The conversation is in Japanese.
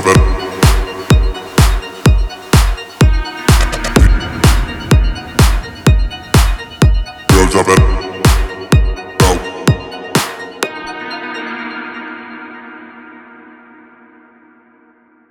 jamais. jamais.